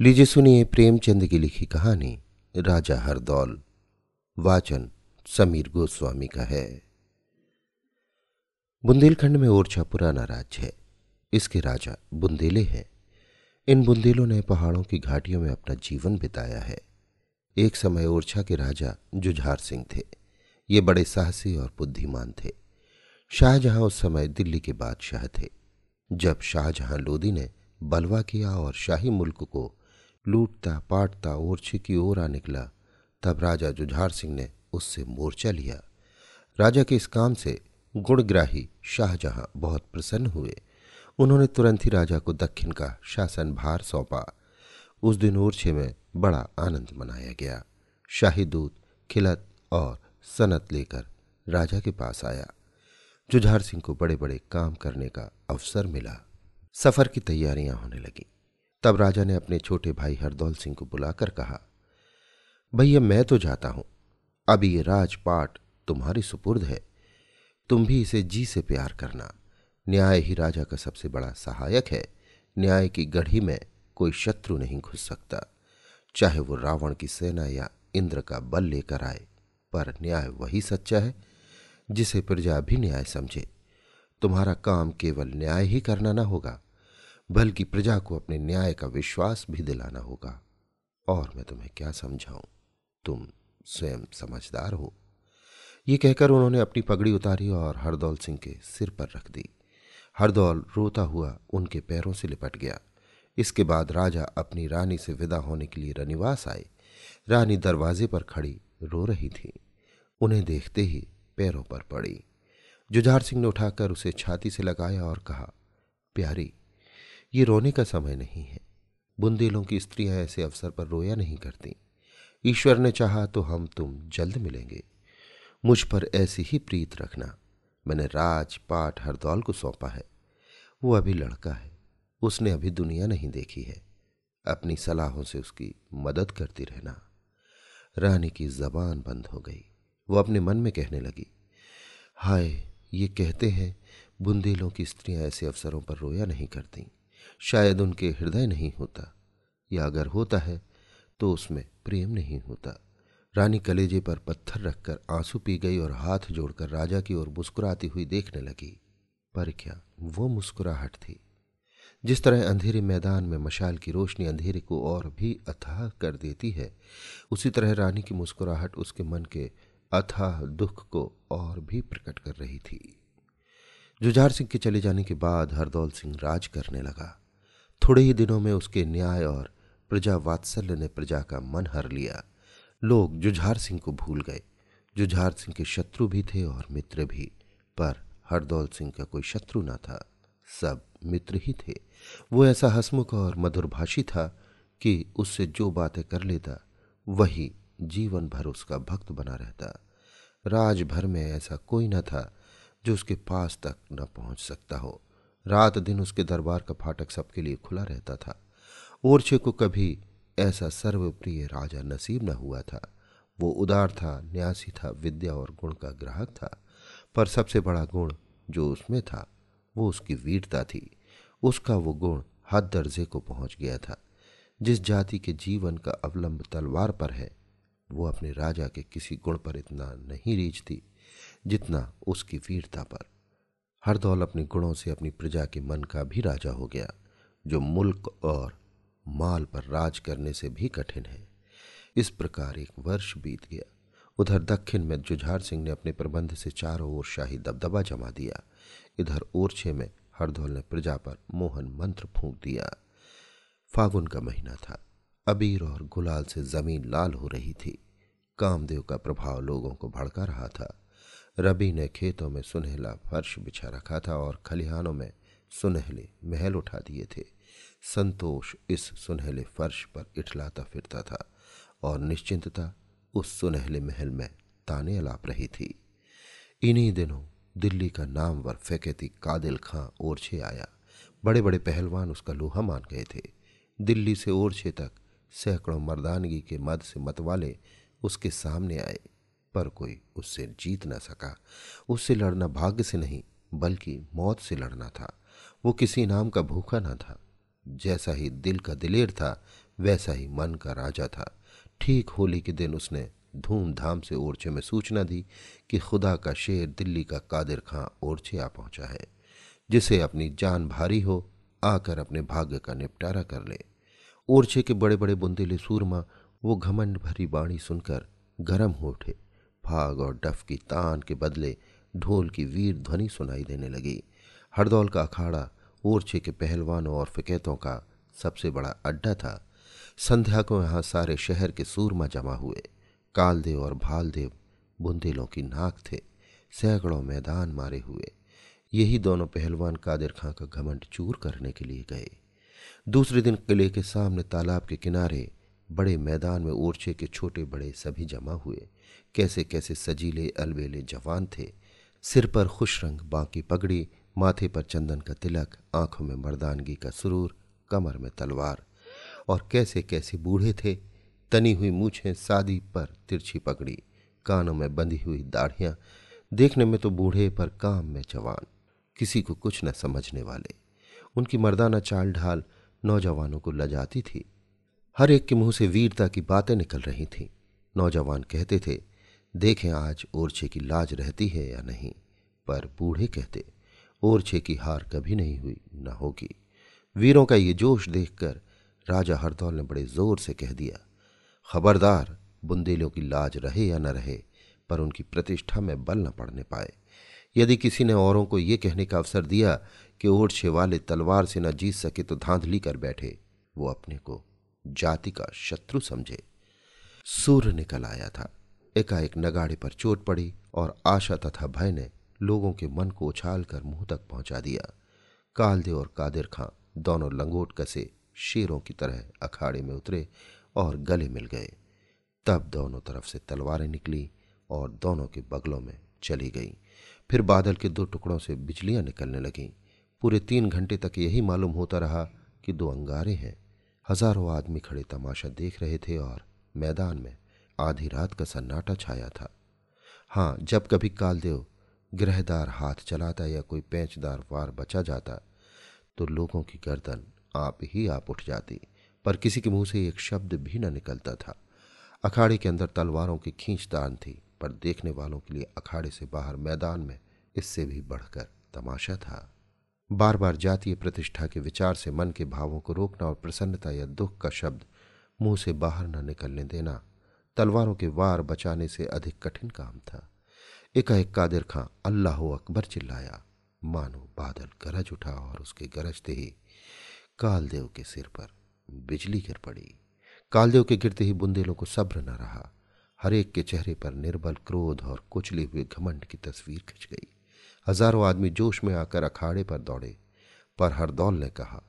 लीजिए सुनिए प्रेमचंद की लिखी कहानी, राजा हरदौल, वाचन समीर गोस्वामी का है। बुंदेलखंड में ओरछा पुराना राज्य है। इसके राजा बुंदेले हैं। इन बुंदेलों ने पहाड़ों की घाटियों में अपना जीवन बिताया है। एक समय ओरछा के राजा जुझार सिंह थे। ये बड़े साहसी और बुद्धिमान थे। शाहजहां उस समय दिल्ली के बादशाह थे। जब शाहजहां लोदी ने बलवा किया और शाही मुल्क को लूटता पाटता ओरछे की ओर निकला। तब राजा जुझार सिंह ने उससे मोर्चा लिया। राजा के इस काम से गुणग्राही शाहजहां बहुत प्रसन्न हुए। उन्होंने तुरंत ही राजा को दक्षिण का शासन भार सौंपा। उस दिन ओरछे में बड़ा आनंद मनाया गया। शाही दूत, खिलत और सनत लेकर राजा के पास आया। जुझार सिंह को बड़े बड़े काम करने का अवसर मिला। सफ़र की तैयारियाँ होने लगी। तब राजा ने अपने छोटे भाई हरदौल सिंह को बुलाकर कहा, भैया, मैं तो जाता हूँ। अब ये राजपाट तुम्हारी सुपुर्द है। तुम भी इसे जी से प्यार करना। न्याय ही राजा का सबसे बड़ा सहायक है। न्याय की गढ़ी में कोई शत्रु नहीं घुस सकता। चाहे वो रावण की सेना या इंद्र का बल लेकर आए, पर न्याय वही सच्चा है, जिसे प्रजा भी न्याय समझे। तुम्हारा काम केवल न्याय ही करना ना होगा। बल्कि प्रजा को अपने न्याय का विश्वास भी दिलाना होगा। और मैं तुम्हें क्या समझाऊं? तुम स्वयं समझदार हो। ये कहकर उन्होंने अपनी पगड़ी उतारी और हरदौल सिंह के सिर पर रख दी। हरदौल रोता हुआ उनके पैरों से लिपट गया। इसके बाद राजा अपनी रानी से विदा होने के लिए रनिवास आए। रानी दरवाजे पर खड़ी रो रही थी। उन्हें देखते ही पैरों पर पड़ी। जुझार सिंह ने उठाकर उसे छाती से लगाया और कहा, प्यारी ये रोने का समय नहीं है। बुंदेलों की स्त्रियाँ ऐसे अवसर पर रोया नहीं करती। ईश्वर ने चाहा तो हम तुम जल्द मिलेंगे। मुझ पर ऐसी ही प्रीत रखना। मैंने राज पाठ हरदौल को सौंपा है। वो अभी लड़का है। उसने अभी दुनिया नहीं देखी है। अपनी सलाहों से उसकी मदद करती रहना। रानी की जबान बंद हो गई। वो अपने मन में कहने लगी, हाय, ये कहते हैं, बुंदेलों की स्त्रियाँ ऐसे अवसरों पर रोया नहीं करती। शायद उनके हृदय नहीं होता, या अगर होता है तो उसमें प्रेम नहीं होता। रानी कलेजे पर पत्थर रखकर आँसू पी गई और हाथ जोड़कर राजा की ओर मुस्कुराती हुई देखने लगी। पर क्या वो मुस्कुराहट थी? जिस तरह अंधेरे मैदान में मशाल की रोशनी अंधेरे को और भी अथाह कर देती है, उसी तरह रानी की मुस्कुराहट उसके मन के अथाह दुख को और भी प्रकट कर रही थी। जुझार सिंह के चले जाने के बाद हरदौल सिंह राज करने लगा। थोड़े ही दिनों में उसके न्याय और प्रजा वात्सल्य ने प्रजा का मन हर लिया। लोग जुझार सिंह को भूल गए। जुझार सिंह के शत्रु भी थे और मित्र भी, पर हरदौल सिंह का कोई शत्रु ना था। सब मित्र ही थे। वो ऐसा हसमुख और मधुरभाषी था कि उससे जो बातें कर लेता, वही जीवन भर उसका भक्त बना रहता। राज भर में ऐसा कोई न था जो उसके पास तक न पहुँच सकता हो। रात दिन उसके दरबार का फाटक सबके लिए खुला रहता था। ओरछे को कभी ऐसा सर्वप्रिय राजा नसीब न हुआ था। वो उदार था, न्यासी था, विद्या और गुण का ग्राहक था। पर सबसे बड़ा गुण जो उसमें था, वो उसकी वीरता थी। उसका वो गुण हद दर्जे को पहुँच गया था। जिस जाति के जीवन का अवलंब तलवार पर है, वो अपने राजा के किसी गुण पर इतना नहीं रीझती जितना उसकी वीरता पर। हर दौल अपने गुणों से अपनी प्रजा के मन का भी राजा हो गया, जो मुल्क और माल पर राज करने से भी कठिन है। इस प्रकार एक वर्ष बीत गया। उधर दक्षिण में जुझार सिंह ने अपने प्रबंध से चारों ओर शाही दबदबा जमा दिया। इधर ओरछे में हरदौल ने प्रजा पर मोहन मंत्र फूंक दिया। फागुन का महीना था। अबीर और गुलाल से ज़मीन लाल हो रही थी। कामदेव का प्रभाव लोगों को भड़का रहा था। रबी ने खेतों में सुनहला फर्श बिछा रखा था और खलिहानों में सुनहले महल उठा दिए थे। संतोष इस सुनहले फर्श पर इठलाता फिरता था और निश्चिंतता उस सुनहले महल में ताने अलाप रही थी। इन्हीं दिनों दिल्ली का नामवर फैकेती कादिल खां ओरछे आया। बड़े बड़े पहलवान उसका लोहा मान गए थे। दिल्ली से ओरछे तक सैकड़ों मर्दानगी के मद से मतवाले उसके सामने आए। पर कोई उससे जीत न सका। उससे लड़ना भाग्य से नहीं, बल्कि मौत से लड़ना था। वो किसी नाम का भूखा न था। जैसा ही दिल का दिलेर था, वैसा ही मन का राजा था। ठीक होली के दिन उसने धूमधाम से ओरछे में सूचना दी कि खुदा का शेर दिल्ली का कादिर खां ओरछे आ पहुँचा है। जिसे अपनी जान भारी हो, आकर अपने भाग्य का निपटारा कर ले। ओरछे के बड़े बड़े बुंदेले सूरमा, वो घमंड भरी बाणी सुनकर गरम हो उठे। भाग और डफ की तान के बदले ढोल की वीर ध्वनि सुनाई देने लगी। हरदौल का अखाड़ा ओरछे के पहलवानों और फिकैतों का सबसे बड़ा अड्डा था। संध्या को यहाँ सारे शहर के सूरमा जमा हुए। कालदेव और भालदेव बुंदेलों की नाक थे, सैकड़ों मैदान मारे हुए। यही दोनों पहलवान कादिर खां का घमंड चूर करने के लिए गए। दूसरे दिन किले के सामने तालाब के किनारे बड़े मैदान में ओरछे के छोटे बड़े सभी जमा हुए। कैसे कैसे सजीले अलबेले जवान थे। सिर पर खुश रंग, बाकी पगड़ी, माथे पर चंदन का तिलक, आँखों में मर्दानगी का सुरूर, कमर में तलवार। और कैसे कैसे बूढ़े थे। तनी हुई मूछें सादी पर तिरछी पगड़ी, कानों में बंधी हुई दाढ़ियाँ। देखने में तो बूढ़े पर काम में जवान। किसी को कुछ न समझने वाले। उनकी मर्दाना चाल ढाल नौजवानों को लजाती थी। हर एक के मुँह से वीरता की बातें निकल रही थीं। नौजवान कहते थे, देखें आज ओरछे की लाज रहती है या नहीं? पर बूढ़े कहते, ओरछे की हार कभी नहीं हुई, न होगी। वीरों का ये जोश देखकर राजा हरदौल ने बड़े ज़ोर से कह दिया, खबरदार, बुंदेलों की लाज रहे या न रहे, पर उनकी प्रतिष्ठा में बल न पड़ने पाए। यदि किसी ने औरों को ये कहने का अवसर दिया कि ओरछे वाले तलवार से न जीत सके तो धांधली कर बैठे, वो अपने को जाति का शत्रु समझे। सूर्य निकल आया था। एकाएक नगाड़े पर चोट पड़ी और आशा तथा भय ने लोगों के मन को उछाल कर मुँह तक पहुँचा दिया। कालदेव और कादिर खां दोनों लंगोट कसे शेरों की तरह अखाड़े में उतरे और गले मिल गए। तब दोनों तरफ़ से तलवारें निकली और दोनों के बगलों में चली गईं। फिर बादल के दो टुकड़ों से बिजलियाँ निकलने लगीं। पूरे तीन घंटे तक यही मालूम होता रहा कि दो अंगारे हैं। हज़ारों आदमी खड़े तमाशा देख रहे थे और मैदान में आधी रात का सन्नाटा छाया था। हाँ जब कभी कालदेव ग्रहदार हाथ चलाता या कोई पैंचदार वार बचा जाता तो लोगों की गर्दन आप ही आप उठ जाती, पर किसी के मुँह से एक शब्द भी न निकलता था। अखाड़े के अंदर तलवारों की खींचतान थी, पर देखने वालों के लिए अखाड़े से बाहर मैदान में इससे भी बढ़कर तमाशा था। बार बार जातीय प्रतिष्ठा के विचार से मन के भावों को रोकना और प्रसन्नता या दुख का शब्द मुँह से बाहर न निकलने देना, तलवारों के वार बचाने से अधिक कठिन काम था। एकाएक कादिर खां, अल्लाह अकबर चिल्लाया, मानो बादल गरज उठा और उसके गरजते ही कालदेव के सिर पर बिजली गिर पड़ी। कालदेव के गिरते ही बुंदेलों को सब्र न रहा। हरेक के चेहरे पर निर्बल क्रोध और कुचले हुए घमंड की तस्वीर खिंच गई। हज़ारों आदमी जोश में आकर अखाड़े पर दौड़े। पर हरदौल ने कहा,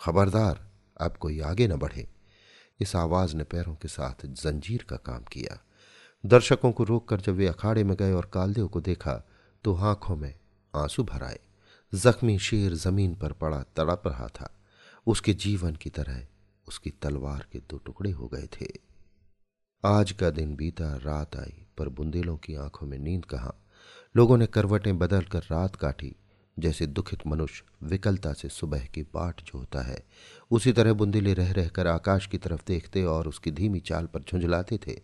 खबरदार अब कोई आगे न बढ़े। इस आवाज़ ने पैरों के साथ जंजीर का काम किया। दर्शकों को रोककर जब वे अखाड़े में गए और कालदेव को देखा तो आँखों में आँसू भर आए। जख्मी शेर ज़मीन पर पड़ा, तड़प रहा था। उसके जीवन की तरह उसकी तलवार के दो टुकड़े हो गए थे। आज का दिन बीता, रात आई, पर बुंदेलों की आँखों में नींद कहा? लोगों ने करवटें बदल कर रात काटी, जैसे दुखित मनुष्य विकलता से सुबह की बाट जो होता है। उसी तरह बुंदेले रह रहकर आकाश की तरफ़ देखते और उसकी धीमी चाल पर झुंझलाते थे।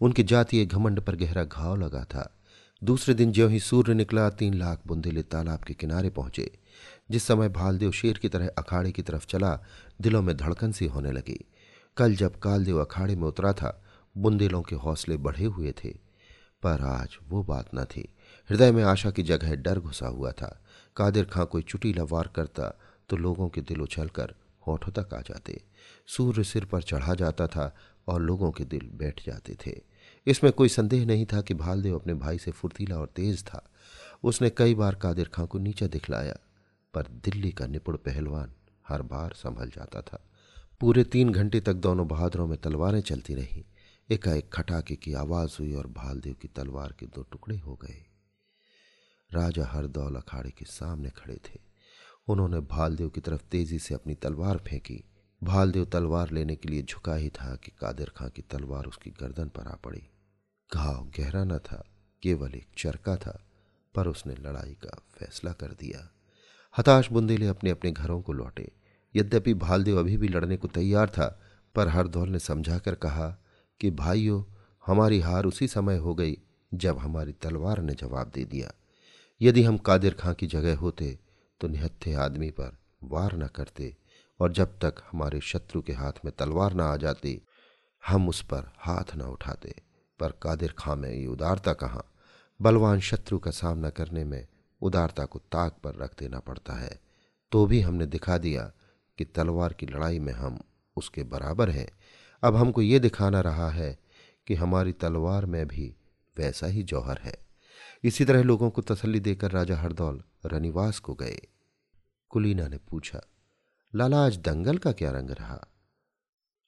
उनकी जातीय घमंड पर गहरा घाव लगा था। दूसरे दिन ज्यों ही सूर्य निकला, तीन लाख बुंदेले तालाब के किनारे पहुँचे, जिस समय भालदेव शेर की तरह अखाड़े की तरफ़ चला, दिलों में धड़कन सी होने लगी। कल जब कालदेव अखाड़े में उतरा था, बुंदेलों के हौसले बढ़े हुए थे। पर आज वो बात न थी। हृदय में आशा की जगह डर घुसा हुआ था। कादिर खां कोई चुटीला वार करता तो लोगों के दिल उछल कर होठों तक आ जाते। सूर्य सिर पर चढ़ा जाता था और लोगों के दिल बैठ जाते थे। इसमें कोई संदेह नहीं था कि भालदेव अपने भाई से फुर्तीला और तेज था। उसने कई बार कादिर खां को नीचा दिखलाया, पर दिल्ली का निपुण पहलवान हर बार संभल जाता था। पूरे तीन घंटे तक दोनों बहादुरों में तलवारें चलती रहीं। एकाएक खटाके की आवाज़ हुई और भालदेव की तलवार के दो टुकड़े हो गए। राजा हरदौल अखाड़े के सामने खड़े थे। उन्होंने भालदेव की तरफ़ तेज़ी से अपनी तलवार फेंकी। भालदेव तलवार लेने के लिए झुका ही था कि कादिर खां की तलवार उसकी गर्दन पर आ पड़ी। घाव गहरा न था, केवल एक चरका था, पर उसने लड़ाई का फैसला कर दिया। हताश बुंदेले अपने अपने घरों को लौटे। यद्यपि भालदेव अभी भी लड़ने को तैयार था, पर हरदौल ने समझाकर कहा कि, भाइयों, हमारी हार उसी समय हो गई जब हमारी तलवार ने जवाब दे दिया। यदि हम कादिर खां की जगह होते तो निहत्थे आदमी पर वार न करते, और जब तक हमारे शत्रु के हाथ में तलवार न आ जाती, हम उस पर हाथ न उठाते। पर कादिर खां में ये उदारता कहाँ? बलवान शत्रु का सामना करने में उदारता को ताक पर रख देना पड़ता है। तो भी हमने दिखा दिया कि तलवार की लड़ाई में हम उसके बराबर हैं। अब हमको ये दिखाना रहा है कि हमारी तलवार में भी वैसा ही जौहर है। इसी तरह लोगों को तसल्ली देकर राजा हरदौल रनिवास को गए। कुलीना ने पूछा, लाला, आज दंगल का क्या रंग रहा?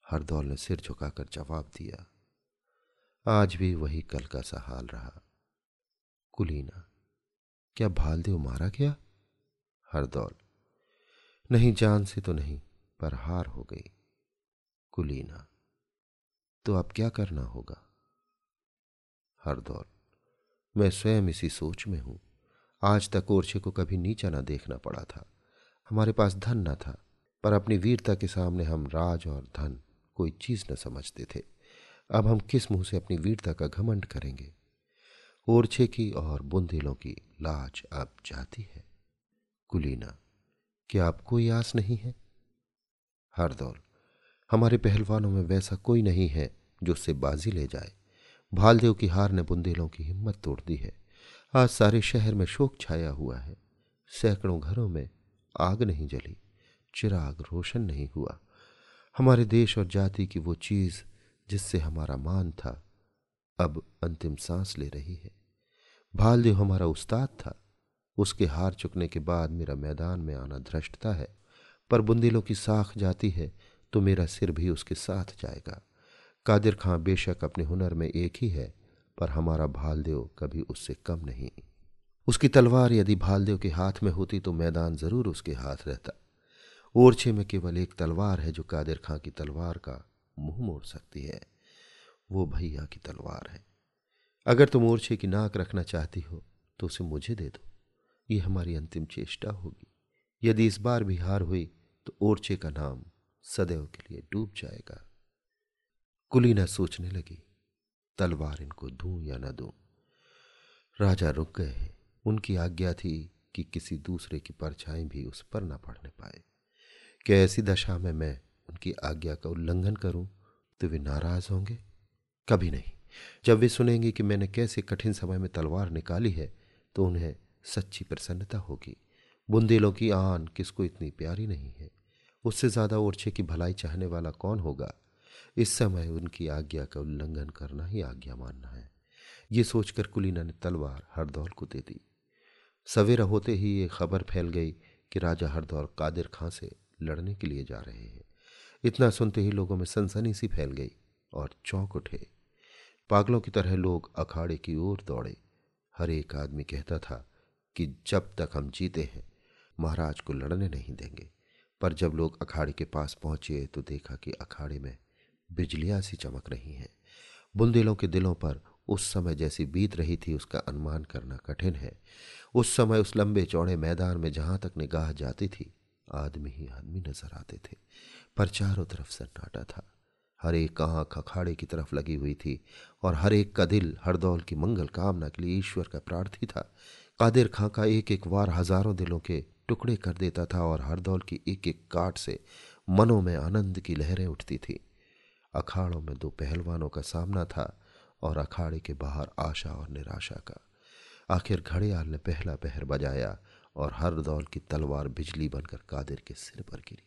हरदौल ने सिर झुकाकर जवाब दिया, आज भी वही कल का सा हाल रहा। कुलीना, क्या भालदेव मारा गया? हरदौल, नहीं, जान से तो नहीं, पर हार हो गई। कुलीना तो अब क्या करना होगा? हरदौल मैं स्वयं इसी सोच में हूँ। आज तक ओरछे को कभी नीचा ना देखना पड़ा था। हमारे पास धन न था, पर अपनी वीरता के सामने हम राज और धन कोई चीज़ न समझते थे। अब हम किस मुँह से अपनी वीरता का घमंड करेंगे? ओरछे की और बुंदेलों की लाज अब जाती है। कुलीना, क्या आप कोई आस नहीं है? हरदौल, हमारे पहलवानों में वैसा कोई नहीं है जो उससे बाजी ले जाए। भालदेव की हार ने बुंदेलों की हिम्मत तोड़ दी है। आज सारे शहर में शोक छाया हुआ है। सैकड़ों घरों में आग नहीं जली, चिराग रोशन नहीं हुआ। हमारे देश और जाति की वो चीज़ जिससे हमारा मान था, अब अंतिम सांस ले रही है। भालदेव हमारा उस्ताद था। उसके हार चुकने के बाद मेरा मैदान में आना धृष्टता है। पर बुंदेलों की साख जाती है तो मेरा सिर भी उसके साथ जाएगा। कादिर खां बेशक अपने हुनर में एक ही है, पर हमारा भालदेव कभी उससे कम नहीं। उसकी तलवार यदि भालदेव के हाथ में होती तो मैदान ज़रूर उसके हाथ रहता। ओरछे में केवल एक तलवार है जो कादिर खां की तलवार का मुँह मोड़ सकती है। वो भैया की तलवार है। अगर तुम ओरछे की नाक रखना चाहती हो तो उसे मुझे दे दो। ये हमारी अंतिम चेष्टा होगी। यदि इस बार भी हार हुई तो ओरछे का नाम सदैव के लिए डूब जाएगा। कुलीना सोचने लगी। तलवार इनको दूँ या न दूँ। राजा रुक गए। उनकी आज्ञा थी कि किसी दूसरे की परछाई भी उस पर न पड़ने पाए। क्या ऐसी दशा में मैं उनकी आज्ञा का उल्लंघन करूँ तो वे नाराज़ होंगे? कभी नहीं। जब वे सुनेंगे कि मैंने कैसे कठिन समय में तलवार निकाली है तो उन्हें सच्ची प्रसन्नता होगी। बुंदेलों की आन किसको इतनी प्यारी नहीं है? उससे ज़्यादा ओरछे की भलाई चाहने वाला कौन होगा? इस समय उनकी आज्ञा का उल्लंघन करना ही आज्ञा मानना है। ये सोचकर कुलीना ने तलवार हरदौल को दे दी। सवेरा होते ही ये खबर फैल गई कि राजा हरदौल कादिर खां से लड़ने के लिए जा रहे हैं। इतना सुनते ही लोगों में सनसनी सी फैल गई और चौंक उठे। पागलों की तरह लोग अखाड़े की ओर दौड़े। हर एक आदमी कहता था कि जब तक हम जीते हैं, महाराज को लड़ने नहीं देंगे। पर जब लोग अखाड़े के पास पहुँचे तो देखा कि अखाड़े में बिजलियाँ सी चमक रही हैं। बुंदेलों के दिलों पर उस समय जैसी बीत रही थी उसका अनुमान करना कठिन है। उस समय उस लंबे चौड़े मैदान में जहाँ तक निगाह जाती थी, आदमी ही आदमी नज़र आते थे। पर चारों तरफ़ सन्नाटा था। हर एक आँख अखाड़े की तरफ़ लगी हुई थी और हर एक का दिल हरदौल की मंगल कामना के लिए ईश्वर का प्रार्थी था। कादिर खां का एक एक वार हज़ारों दिलों के टुकड़े कर देता था और हरदौल की एक एक काट से मनों में आनंद की लहरें उठती थी। अखाड़ों में दो पहलवानों का सामना था और अखाड़े के बाहर आशा और निराशा का। आखिर घड़ियाल ने पहला पहर बजाया और हर दौल की तलवार बिजली बनकर कादिर के सिर पर गिरी।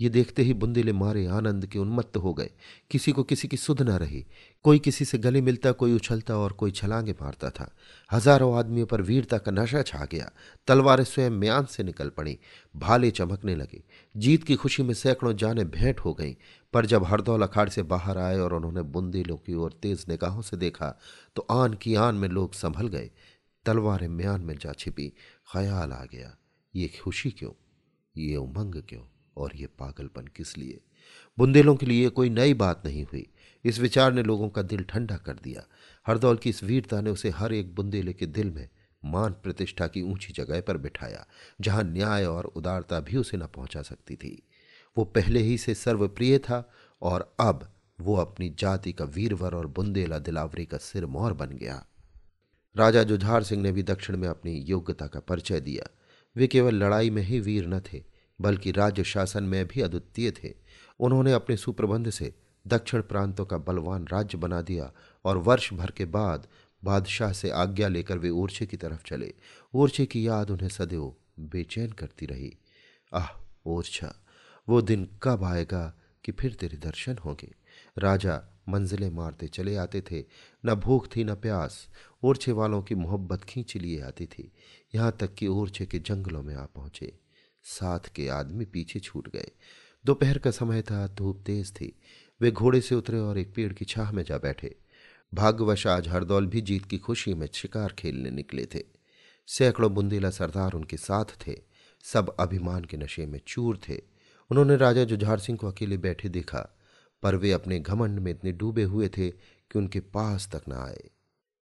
ये देखते ही बुंदेले मारे आनंद के उन्मत्त हो गए। किसी को किसी की सुध न रही। कोई किसी से गले मिलता, कोई उछलता और कोई छलांगे मारता था। हज़ारों आदमियों पर वीरता का नशा छा गया। तलवारें स्वयं म्यान से निकल पड़ी। भाले चमकने लगे। जीत की खुशी में सैकड़ों जाने भेंट हो गईं। पर जब हरदौल अखाड़ से बाहर आए और उन्होंने बुंदेलों की ओर तेज निगाहों से देखा तो आन की आन में लोग संभल गए। तलवारें म्यान में जा छिपी। ख्याल आ गया। ये खुशी क्यों? ये उमंग क्यों? और ये पागलपन किस लिए? बुंदेलों के लिए कोई नई बात नहीं हुई। इस विचार ने लोगों का दिल ठंडा कर दिया। हरदौल की इस वीरता ने उसे हर एक बुंदेले के दिल में मान प्रतिष्ठा की ऊँची जगह पर बिठाया, जहाँ न्याय और उदारता भी उसे न पहुँचा सकती थी। वो पहले ही से सर्वप्रिय था और अब वो अपनी जाति का वीरवर और बुंदेला दिलावरी का सिर मोहर बन गया। राजा जुझार सिंह ने भी दक्षिण में अपनी योग्यता का परिचय दिया। वे केवल लड़ाई में ही वीर न थे बल्कि राज्य शासन में भी अद्वितीय थे। उन्होंने अपने सुप्रबंध से दक्षिण प्रांतों का बलवान राज्य बना दिया और वर्ष भर के बाद बादशाह से आज्ञा लेकर वे ओरछे की तरफ़ चले। ओरछे की याद उन्हें सदैव बेचैन करती रही। आह ओरछा वो दिन कब आएगा कि फिर तेरे दर्शन होंगे? राजा मंजिलें मारते चले आते थे। न भूख थी, न प्यास। ओरछे वालों की मोहब्बत खींच लिए आती थी। यहाँ तक कि ओरछे के जंगलों में आ पहुँचे। साथ के आदमी पीछे छूट गए। दोपहर का समय था, धूप तेज थी। वे घोड़े से उतरे और एक पेड़ की छाह में जा बैठे। भाग्यवश आज हरदौल भी जीत की खुशी में शिकार खेलने निकले थे। सैकड़ों बुंदेला सरदार उनके साथ थे। सब अभिमान के नशे में चूर थे। उन्होंने राजा जुझार सिंह को अकेले बैठे देखा, पर वे अपने घमंड में इतने डूबे हुए थे कि उनके पास तक न आए।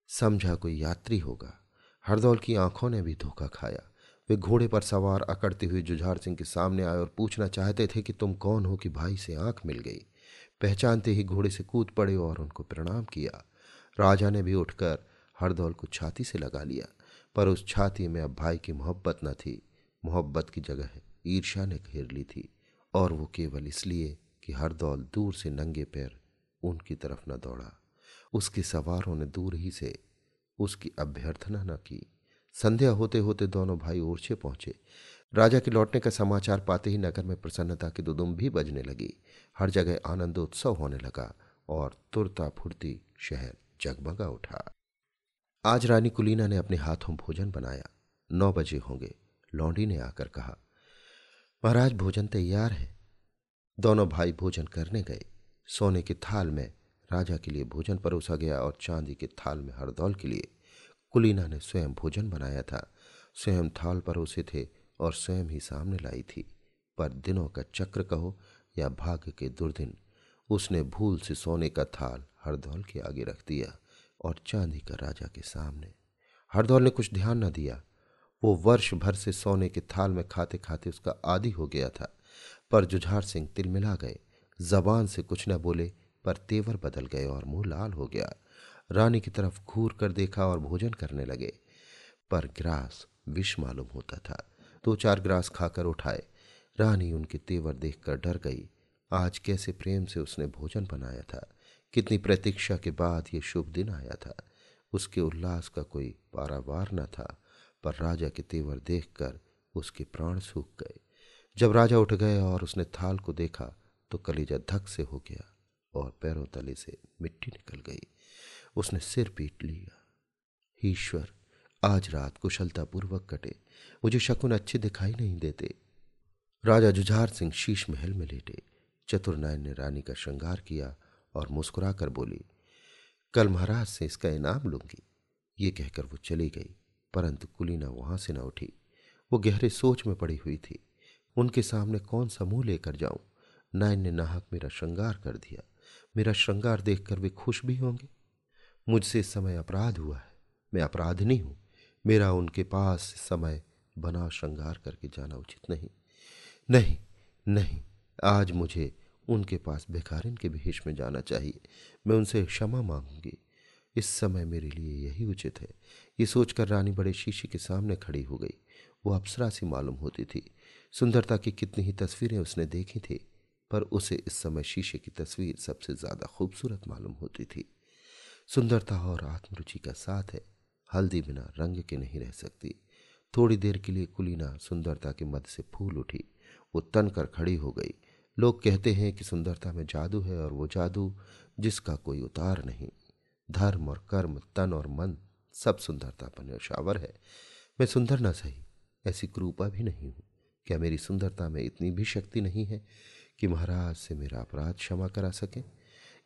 समझा कोई यात्री होगा। हरदौल की आँखों ने भी धोखा खाया। वे घोड़े पर सवार अकड़ते हुए जुझार सिंह के सामने आए और पूछना चाहते थे कि तुम कौन हो कि भाई से आँख मिल गई। पहचानते ही घोड़े से कूद पड़े और उनको प्रणाम किया। राजा ने भी उठकर हरदौल को छाती से लगा लिया, पर उस छाती में अब भाई की मोहब्बत न थी। मोहब्बत की जगह ईर्ष्या ने घेर ली थी, और वो केवल इसलिए कि हरदौल दूर से नंगे पैर उनकी तरफ़ न दौड़ा। उसके सवारों ने दूर ही से उसकी अभ्यर्थना न की। संध्या होते होते दोनों भाई ओरछे पहुँचे। राजा के लौटने का समाचार पाते ही नगर में प्रसन्नता की दुदुम भी बजने लगी। हर जगह आनंदोत्सव होने लगा और तुरता फुर्ती शहर जगमगा उठा। आज रानी कुलीना ने अपने हाथों भोजन बनाया। नौ बजे होंगे। लौंडी ने आकर कहा, महाराज, भोजन तैयार है। दोनों भाई भोजन करने गए। सोने के थाल में राजा के लिए भोजन परोसा गया और चांदी के थाल में हरदौल के लिए कुलीना ने स्वयं भोजन बनाया था। स्वयं थाल परोसे थे और स्वयं ही सामने लाई थी। पर दिनों का चक्र कहो या भाग्य के दुर्दिन, उसने भूल से सोने का थाल हरदौल के आगे रख दिया और चांदी का राजा के सामने। हरदौल ने कुछ ध्यान न दिया। वो वर्ष भर से सोने के थाल में खाते खाते उसका आदि हो गया था। पर जुझार सिंह तिलमिला गए। जबान से कुछ न बोले, पर तेवर बदल गए और मुँह लाल हो गया। रानी की तरफ़ घूर कर देखा और भोजन करने लगे। पर ग्रास विष मालूम होता था। दो चार ग्रास खाकर उठाए। रानी उनके तेवर देखकर डर गई। आज कैसे प्रेम से उसने भोजन बनाया था। कितनी प्रतीक्षा के बाद ये शुभ दिन आया था। उसके उल्लास का कोई पारावार न था। पर राजा के तेवर देखकर उसके प्राण सूख गए। जब राजा उठ गए और उसने थाल को देखा तो कलेजा धक से हो गया और पैरों तले से मिट्टी निकल गई। उसने सिर पीट लिया। ईश्वर, आज रात कुशलतापूर्वक कटे। मुझे शकुन अच्छे दिखाई नहीं देते। राजा जुझार सिंह शीश महल में लेटे। चतुर्नायन ने रानी का श्रृंगार किया और मुस्कुराकर बोली, कल महाराज से इसका इनाम लूँगी। ये कहकर वो चली गई, परंतु कुलीना वहाँ से न उठी। वो गहरे सोच में पड़ी हुई थी, उनके सामने कौन सा मुँह लेकर जाऊँ? नायन ने नाहक मेरा श्रृंगार कर दिया। मेरा श्रृंगार देखकर वे खुश भी होंगे। मुझसे इस समय अपराध हुआ है। मैं अपराध नहीं हूँ। मेरा उनके पास समय बना श्रृंगार करके जाना उचित नहीं। नहीं नहीं, आज मुझे उनके पास भिखारिन के भेष में जाना चाहिए। मैं उनसे क्षमा मांगूँगी। इस समय मेरे लिए यही उचित है। ये सोचकर रानी बड़े शीशे के सामने खड़ी हो गई। वो अप्सरा सी मालूम होती थी। सुंदरता की कितनी ही तस्वीरें उसने देखी थी, पर उसे इस समय शीशे की तस्वीर सबसे ज़्यादा खूबसूरत मालूम होती थी। सुंदरता और आत्मरुचि का साथ है। हल्दी बिना रंग के नहीं रह सकती। थोड़ी देर के लिए कुलीना सुंदरता के मध्य से फूल उठी। वो तन कर खड़ी हो गई। लोग कहते हैं कि सुंदरता में जादू है और वो जादू जिसका कोई उतार नहीं। धर्म और कर्म, तन और मन, सब सुंदरता पर न्यौशावर है। मैं सुंदर ना सही, ऐसी क्रूपा भी नहीं हूँ। क्या मेरी सुंदरता में इतनी भी शक्ति नहीं है कि महाराज से मेरा अपराध क्षमा करा सके?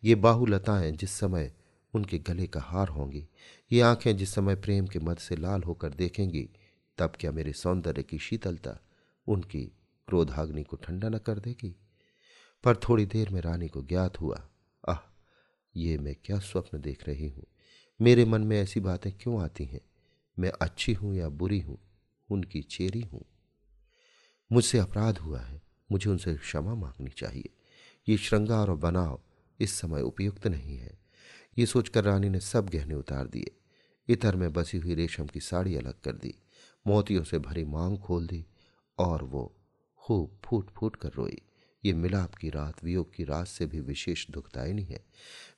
ये बाहुलताएँ जिस समय उनके गले का हार होंगी। ये आँखें जिस समय प्रेम के मद से लाल होकर देखेंगी, तब क्या मेरे सौंदर्य की शीतलता उनकी क्रोधाग्नि को ठंडा न कर देगी? पर थोड़ी देर में रानी को ज्ञात हुआ, आह, ये मैं क्या स्वप्न देख रही हूँ? मेरे मन में ऐसी बातें क्यों आती हैं? मैं अच्छी हूँ या बुरी हूँ? उनकी चेरी हूँ। मुझसे अपराध हुआ है, मुझे उनसे क्षमा मांगनी चाहिए। ये श्रृंगार और बनाव इस समय उपयुक्त नहीं है। ये सोचकर रानी ने सब गहने उतार दिए। इतर में बसी हुई रेशम की साड़ी अलग कर दी, मोतियों से भरी मांग खोल दी और वो खूब फूट फूट कर रोई। ये मिलाप की रात, वियोग की रात से भी विशेष दुखदायिनी है।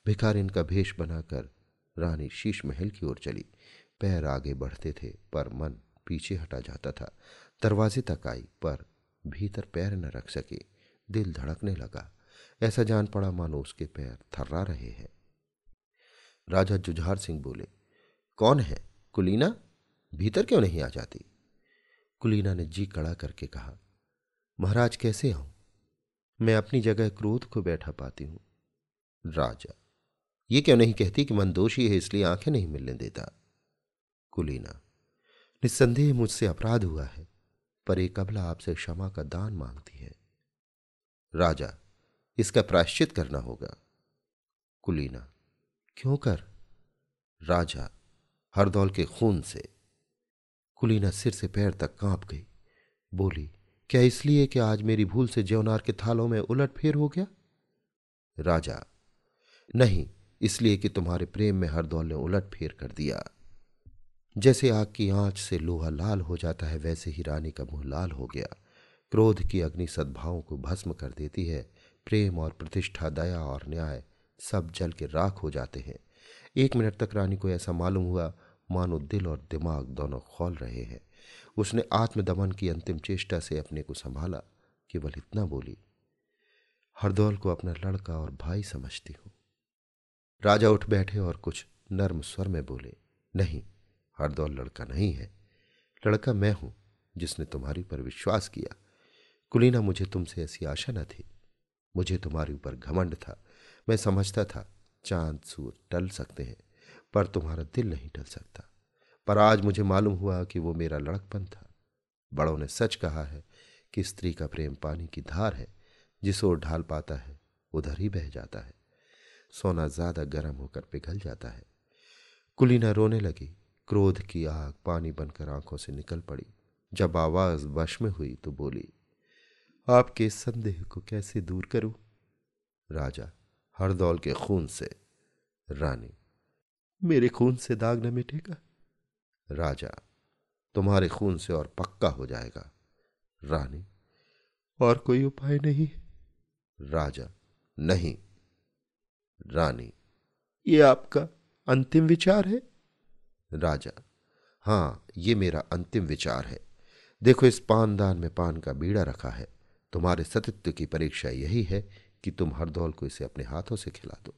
भिखार इनका भेष बनाकर रानी शीश महल की ओर चली। पैर आगे बढ़ते थे, पर मन पीछे हटा जाता था। दरवाजे तक आई, पर भीतर पैर न रख सके। दिल धड़कने लगा। ऐसा जान पड़ा मानो उसके पैर थर्रा रहे हैं। राजा जुझार सिंह बोले, कौन है? कुलीना? भीतर क्यों नहीं आ जाती? कुलीना ने जी कड़ा करके कहा, महाराज, कैसे आऊँ? मैं अपनी जगह क्रोध को बैठा पाती हूँ। राजा, ये क्यों नहीं कहती कि मन दोषी है, इसलिए आँखें नहीं मिलने देता? कुलीना, निस्संदेह मुझसे अपराध हुआ है, पर एक अबला आपसे क्षमा का दान मांगती है। राजा, इसका प्रायश्चित करना होगा। कुलीना क्यों कर? राजा हरदौल के खून से कुलीना सिर से पैर तक काँप गई। बोली, क्या इसलिए कि आज मेरी भूल से ज्योनार के थालों में उलट फेर हो गया? राजा, नहीं, इसलिए कि तुम्हारे प्रेम में हरदौल ने उलट फेर कर दिया। जैसे आग की आँच से लोहा लाल हो जाता है, वैसे ही रानी का मुँह लाल हो गया। क्रोध की अग्नि सद्भावों को भस्म कर देती है। प्रेम और प्रतिष्ठा, दया और न्याय सब जल के राख हो जाते हैं। एक मिनट तक रानी को ऐसा मालूम हुआ, मानो दिल और दिमाग दोनों खोल रहे हैं। उसने आत्मदमन की अंतिम चेष्टा से अपने को संभाला, केवल इतना बोली, हरदौल को अपना लड़का और भाई समझती हूँ। राजा उठ बैठे और कुछ नर्म स्वर में बोले, नहीं, हरदौल लड़का नहीं है। लड़का मैं हूँ, जिसने तुम्हारी पर विश्वास किया। कुलीना, मुझे तुमसे ऐसी आशा न थी। मुझे तुम्हारे ऊपर घमंड था। मैं समझता था, चाँद सूर टल सकते हैं, पर तुम्हारा दिल नहीं टल सकता। पर आज मुझे मालूम हुआ कि वो मेरा लड़कपन था। बड़ों ने सच कहा है कि स्त्री का प्रेम पानी की धार है, जिस ओर ढाल पाता है, उधर ही बह जाता है। सोना ज़्यादा गर्म होकर पिघल जाता है। कुलीना रोने लगी, क्रोध की आग पानी बनकर आँखों से निकल पड़ी। जब आवाज़ वश में हुई तो बोली, आपके संदेह को कैसे दूर करूँ? राजा हरदौल के खून से, रानी। मेरे खून से दाग न मिटेगा। राजा, तुम्हारे खून से और पक्का हो जाएगा। रानी, और कोई उपाय नहीं राजा, नहीं। रानी, ये आपका अंतिम विचार है? राजा, हाँ, ये मेरा अंतिम विचार है। देखो, इस पानदान में पान का बीड़ा रखा है। तुम्हारे सतित्व की परीक्षा यही है कि तुम हर दौल को इसे अपने हाथों से खिला दो।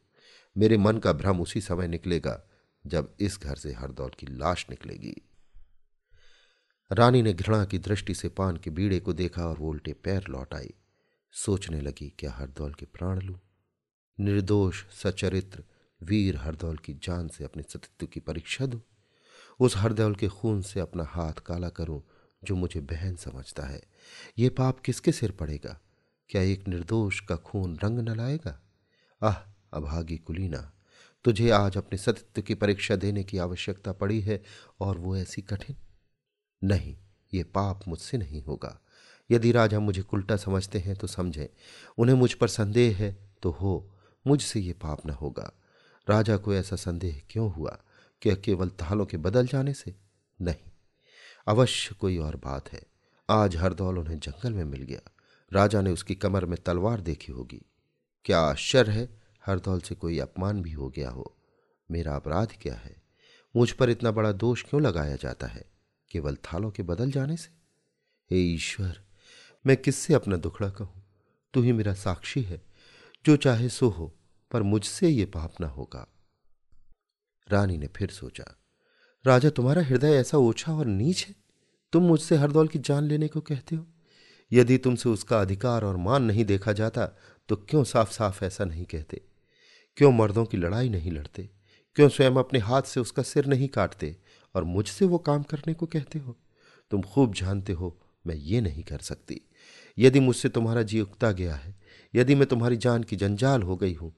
मेरे मन का भ्रम उसी समय निकलेगा जब इस घर से हरदौल की लाश निकलेगी। रानी ने घृणा की दृष्टि से पान के बीड़े को देखा और वो उल्टे पैर लौट आई। सोचने लगी, क्या हरदौल के प्राण लू? निर्दोष, सचरित्र, वीर हरदौल की जान से अपने सतित्व की परीक्षा दू? उस हरदौल के खून से अपना हाथ काला करूँ जो मुझे बहन समझता है। ये पाप किसके सिर पड़ेगा? क्या एक निर्दोष का खून रंग न लाएगा? आह, अभागी कुलीना, तुझे आज अपने सत्य की परीक्षा देने की आवश्यकता पड़ी है और वो ऐसी कठिन? नहीं, ये पाप मुझसे नहीं होगा। यदि राजा मुझे उल्टा समझते हैं तो समझें, उन्हें मुझ पर संदेह है तो हो, मुझसे ये पाप न होगा। राजा को ऐसा संदेह क्यों हुआ? कि केवल तालों के बदल जाने से? नहीं, अवश्य कोई और बात है। आज हरदौल उन्हें जंगल में मिल गया। राजा ने उसकी कमर में तलवार देखी होगी। क्या आश्चर्य है, हरदौल से कोई अपमान भी हो गया हो। मेरा अपराध क्या है? मुझ पर इतना बड़ा दोष क्यों लगाया जाता है? केवल थालों के बदल जाने से? हे ईश्वर, मैं किससे अपना दुखड़ा कहूँ? तू ही मेरा साक्षी है। जो चाहे सो हो, पर मुझसे ये पाप ना होगा। रानी ने फिर सोचा, राजा तुम्हारा हृदय ऐसा ओछा और नीच है? तुम मुझसे हरदौल की जान लेने को कहते हो? यदि तुमसे उसका अधिकार और मान नहीं देखा जाता तो क्यों साफ़ साफ़ ऐसा नहीं कहते? क्यों मर्दों की लड़ाई नहीं लड़ते? क्यों स्वयं अपने हाथ से उसका सिर नहीं काटते और मुझसे वो काम करने को कहते हो? तुम खूब जानते हो, मैं ये नहीं कर सकती। यदि मुझसे तुम्हारा जी उगता गया है, यदि मैं तुम्हारी जान की जंजाल हो गई हूँ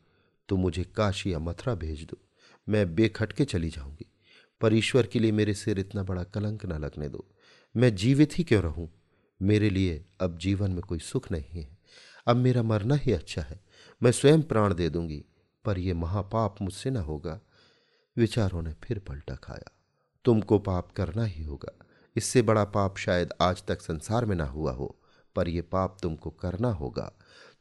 तो मुझे काशी या मथुरा भेज दो। मैं बेखटके चली जाऊँगी। पर ईश्वर के लिए मेरे सिर इतना बड़ा कलंक न लगने दो। मैं जीवित ही क्यों रहूँ? मेरे लिए अब जीवन में कोई सुख नहीं है। अब मेरा मरना ही अच्छा है। मैं स्वयं प्राण दे दूँगी, पर यह महापाप मुझसे न होगा। विचारों ने फिर पलटा खाया। तुमको पाप करना ही होगा। इससे बड़ा पाप शायद आज तक संसार में ना हुआ हो, पर यह पाप तुमको करना होगा।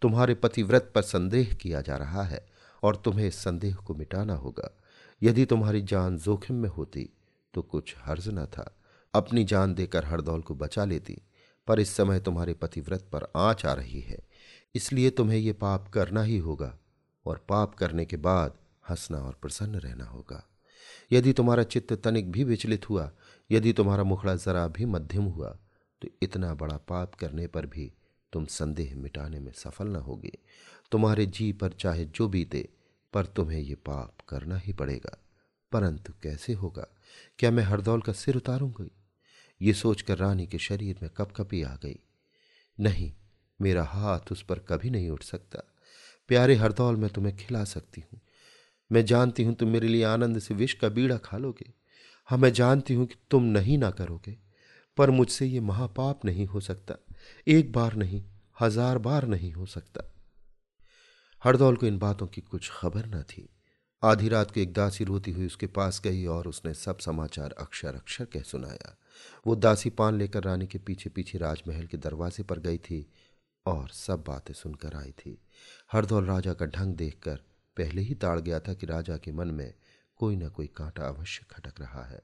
तुम्हारे पतिव्रत पर संदेह किया जा रहा है, और तुम्हें इस संदेह को मिटाना होगा। यदि तुम्हारी जान जोखिम में होती तो कुछ हर्ज न था। अपनी जान देकर हरदौल को बचा लेती। पर इस समय तुम्हारे पतिव्रत पर आँच आ रही है। इसलिए तुम्हें यह पाप करना ही होगा और पाप करने के बाद हंसना और प्रसन्न रहना होगा। यदि तुम्हारा चित्त तनिक भी विचलित हुआ, यदि तुम्हारा मुखड़ा जरा भी मध्यम हुआ तो इतना बड़ा पाप करने पर भी तुम संदेह मिटाने में सफल न होगे। तुम्हारे जी पर चाहे जो बीते, पर तुम्हें ये पाप करना ही पड़ेगा। परंतु कैसे होगा? क्या मैं हरदौल का सिर उतारूँगी? ये सोचकर रानी के शरीर में कपकपी आ गई। नहीं, मेरा हाथ उस पर कभी नहीं उठ सकता। प्यारे हरदौल, मैं तुम्हें खिला सकती हूँ। मैं जानती हूँ तुम मेरे लिए आनंद से विष का बीड़ा खा लोगे। हाँ मैं जानती हूँ कि तुम नहीं ना करोगे, पर मुझसे ये महापाप नहीं हो सकता। एक बार नहीं, हज़ार बार नहीं हो सकता। हरदौल को इन बातों की कुछ खबर न थी। आधी रात को एक दासी रोती हुई उसके पास गई और उसने सब समाचार अक्षर अक्षर कह सुनाया। वो दासी पान लेकर रानी के पीछे पीछे राजमहल के दरवाजे पर गई थी और सब बातें सुनकर आई थी। हरदौल राजा का ढंग देखकर पहले ही ताड़ गया था कि राजा के मन में कोई ना कोई कांटा अवश्य खटक रहा है।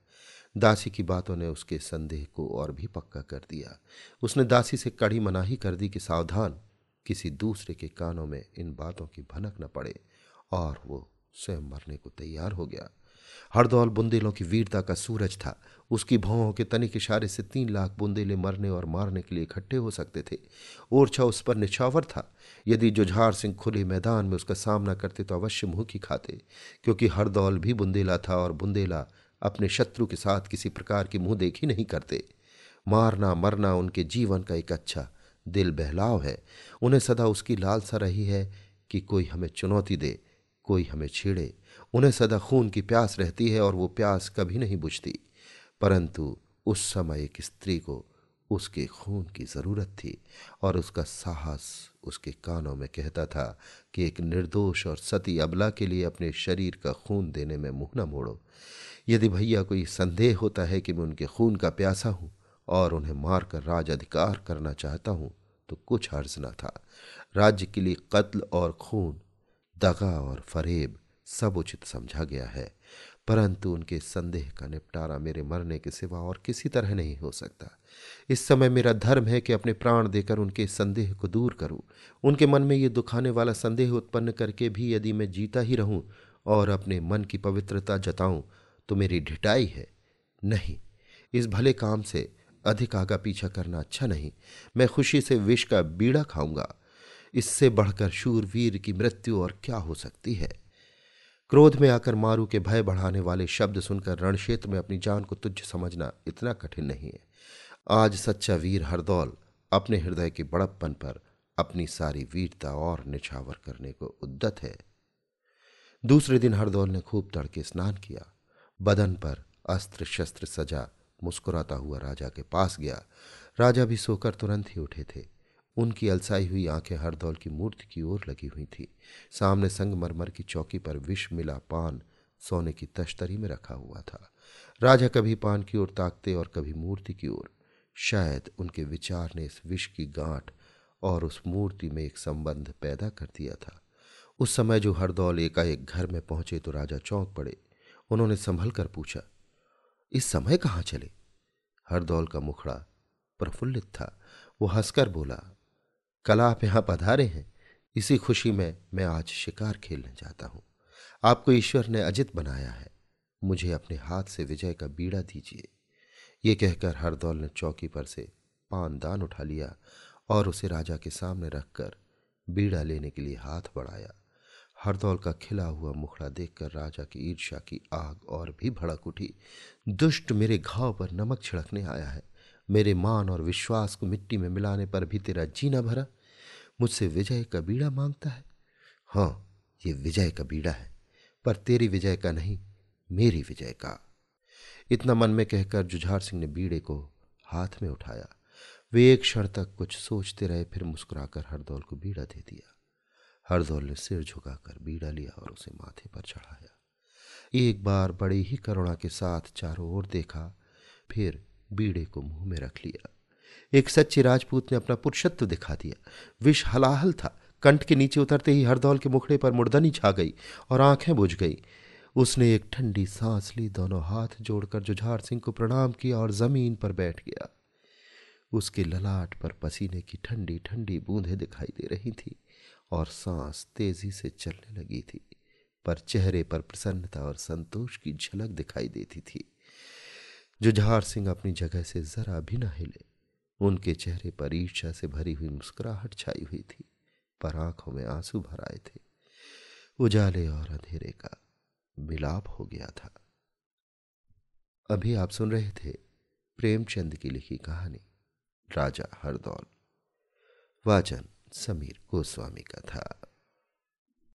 दासी की बातों ने उसके संदेह को और भी पक्का कर दिया। उसने दासी से कड़ी मनाही कर दी कि सावधान, किसी दूसरे के कानों में इन बातों की भनक न पड़े और वो स्वयं मरने को तैयार हो गया। हरदौल बुंदेलों की वीरता का सूरज था। उसकी भावों के तनिक इशारे से तीन लाख बुंदेले मरने और मारने के लिए इकट्ठे हो सकते थे। ओरछा उस पर निछावर था। यदि जुझार सिंह खुले मैदान में उसका सामना करते तो अवश्य मुँह की खाते, क्योंकि हरदौल भी बुंदेला था और बुंदेला अपने शत्रु के साथ किसी प्रकार की मुँह देखी नहीं करते। मारना, मरना उनके जीवन का एक अच्छा दिल बहलाव है। उन्हें सदा उसकी लालसा रही है कि कोई हमें चुनौती दे, कोई हमें छेड़े। उन्हें सदा खून की प्यास रहती है और वो प्यास कभी नहीं बुझती। परंतु उस समय एक स्त्री को उसके खून की ज़रूरत थी और उसका साहस उसके कानों में कहता था कि एक निर्दोष और सती अबला के लिए अपने शरीर का खून देने में मुँह न मोड़ो। यदि भैया कोई संदेह होता है कि मैं उनके खून का प्यासा हूँ और उन्हें मारकर राज अधिकार करना चाहता हूँ तो कुछ अर्ज़ न था। राज्य के लिए कत्ल और खून, दगा और फरेब सब उचित समझा गया है, परंतु उनके संदेह का निपटारा मेरे मरने के सिवा और किसी तरह नहीं हो सकता। इस समय मेरा धर्म है कि अपने प्राण देकर उनके संदेह को दूर करूँ। उनके मन में ये दुखाने वाला संदेह उत्पन्न करके भी यदि मैं जीता ही रहूँ और अपने मन की पवित्रता जताऊं तो मेरी ढिटाई है। नहीं, इस भले काम से अधिक आगा पीछा करना अच्छा नहीं। मैं खुशी से विष का बीड़ा खाऊँगा। इससे बढ़कर शूरवीर की मृत्यु और क्या हो सकती है? क्रोध में आकर मारू के भय बढ़ाने वाले शब्द सुनकर रणक्षेत्र में अपनी जान को तुच्छ समझना इतना कठिन नहीं है। आज सच्चा वीर हरदौल अपने हृदय के बड़प्पन पर अपनी सारी वीरता और निछावर करने को उद्दत है। दूसरे दिन हरदौल ने खूब तड़के स्नान किया। बदन पर अस्त्र शस्त्र सजा मुस्कुराता हुआ राजा के पास गया। राजा भी सोकर तुरंत ही उठे थे। उनकी अलसाई हुई आँखें हरदौल की मूर्ति की ओर लगी हुई थी। सामने संगमरमर की चौकी पर विष मिला पान सोने की तश्तरी में रखा हुआ था। राजा कभी पान की ओर ताकते और कभी मूर्ति की ओर। शायद उनके विचार ने इस विष की गांठ और उस मूर्ति में एक संबंध पैदा कर दिया था। उस समय जो हरदौल एकाएक घर में पहुँचे तो राजा चौंक पड़े। उन्होंने संभल कर पूछा, इस समय कहाँ चले? हरदौल का मुखड़ा प्रफुल्लित था। वो हंसकर बोला कल आप यहाँ पधारे हैं। इसी खुशी में मैं आज शिकार खेलने जाता हूँ। आपको ईश्वर ने अजित बनाया है। मुझे अपने हाथ से विजय का बीड़ा दीजिए। ये कहकर हरदौल ने चौकी पर से पान दान उठा लिया और उसे राजा के सामने रखकर बीड़ा लेने के लिए हाथ बढ़ाया। हरदौल का खिला हुआ मुखड़ा देखकर राजा की ईर्ष्या की आग और भी भड़क उठी। दुष्ट मेरे घाव पर नमक छिड़कने आया है। मेरे मान और विश्वास को मिट्टी में मिलाने पर भी तेरा जीना भरा। मुझसे विजय का बीड़ा माँगता है। हाँ ये विजय का बीड़ा है, पर तेरी विजय का नहीं, मेरी विजय का। इतना मन में कहकर जुझार सिंह ने बीड़े को हाथ में उठाया। वे एक क्षण तक कुछ सोचते रहे, फिर मुस्कुराकर हरदौल को बीड़ा दे दिया। हरदौल ने सिर झुकाकर बीड़ा लिया और उसे माथे पर चढ़ाया। एक बार बड़ी ही करुणा के साथ चारों ओर देखा, फिर बीड़े को मुँह में रख लिया। एक सच्चे राजपूत ने अपना पुरुषत्व दिखा दिया। विष हलाहल था। कंठ के नीचे उतरते ही हरदौल के मुखड़े पर मुर्दनी छा गई और आँखें बुझ गई। उसने एक ठंडी सांस ली, दोनों हाथ जोड़कर जुझार सिंह को प्रणाम किया और ज़मीन पर बैठ गया। उसके ललाट पर पसीने की ठंडी ठंडी बूंदें दिखाई दे रही थी और सांस तेज़ी से चलने लगी थी, पर चेहरे पर प्रसन्नता और संतोष की झलक दिखाई देती थी। जुझार सिंह अपनी जगह से जरा भी न हिले, उनके चेहरे पर ईर्षा से भरी हुई मुस्कुराहट छाई हुई थी, पर आँखों में आँसू भर आए थे। उजाले और अंधेरे का मिलाप हो गया था। अभी आप सुन रहे थे प्रेमचंद की लिखी कहानी, राजा हरदौल। वाचन समीर गोस्वामी का था।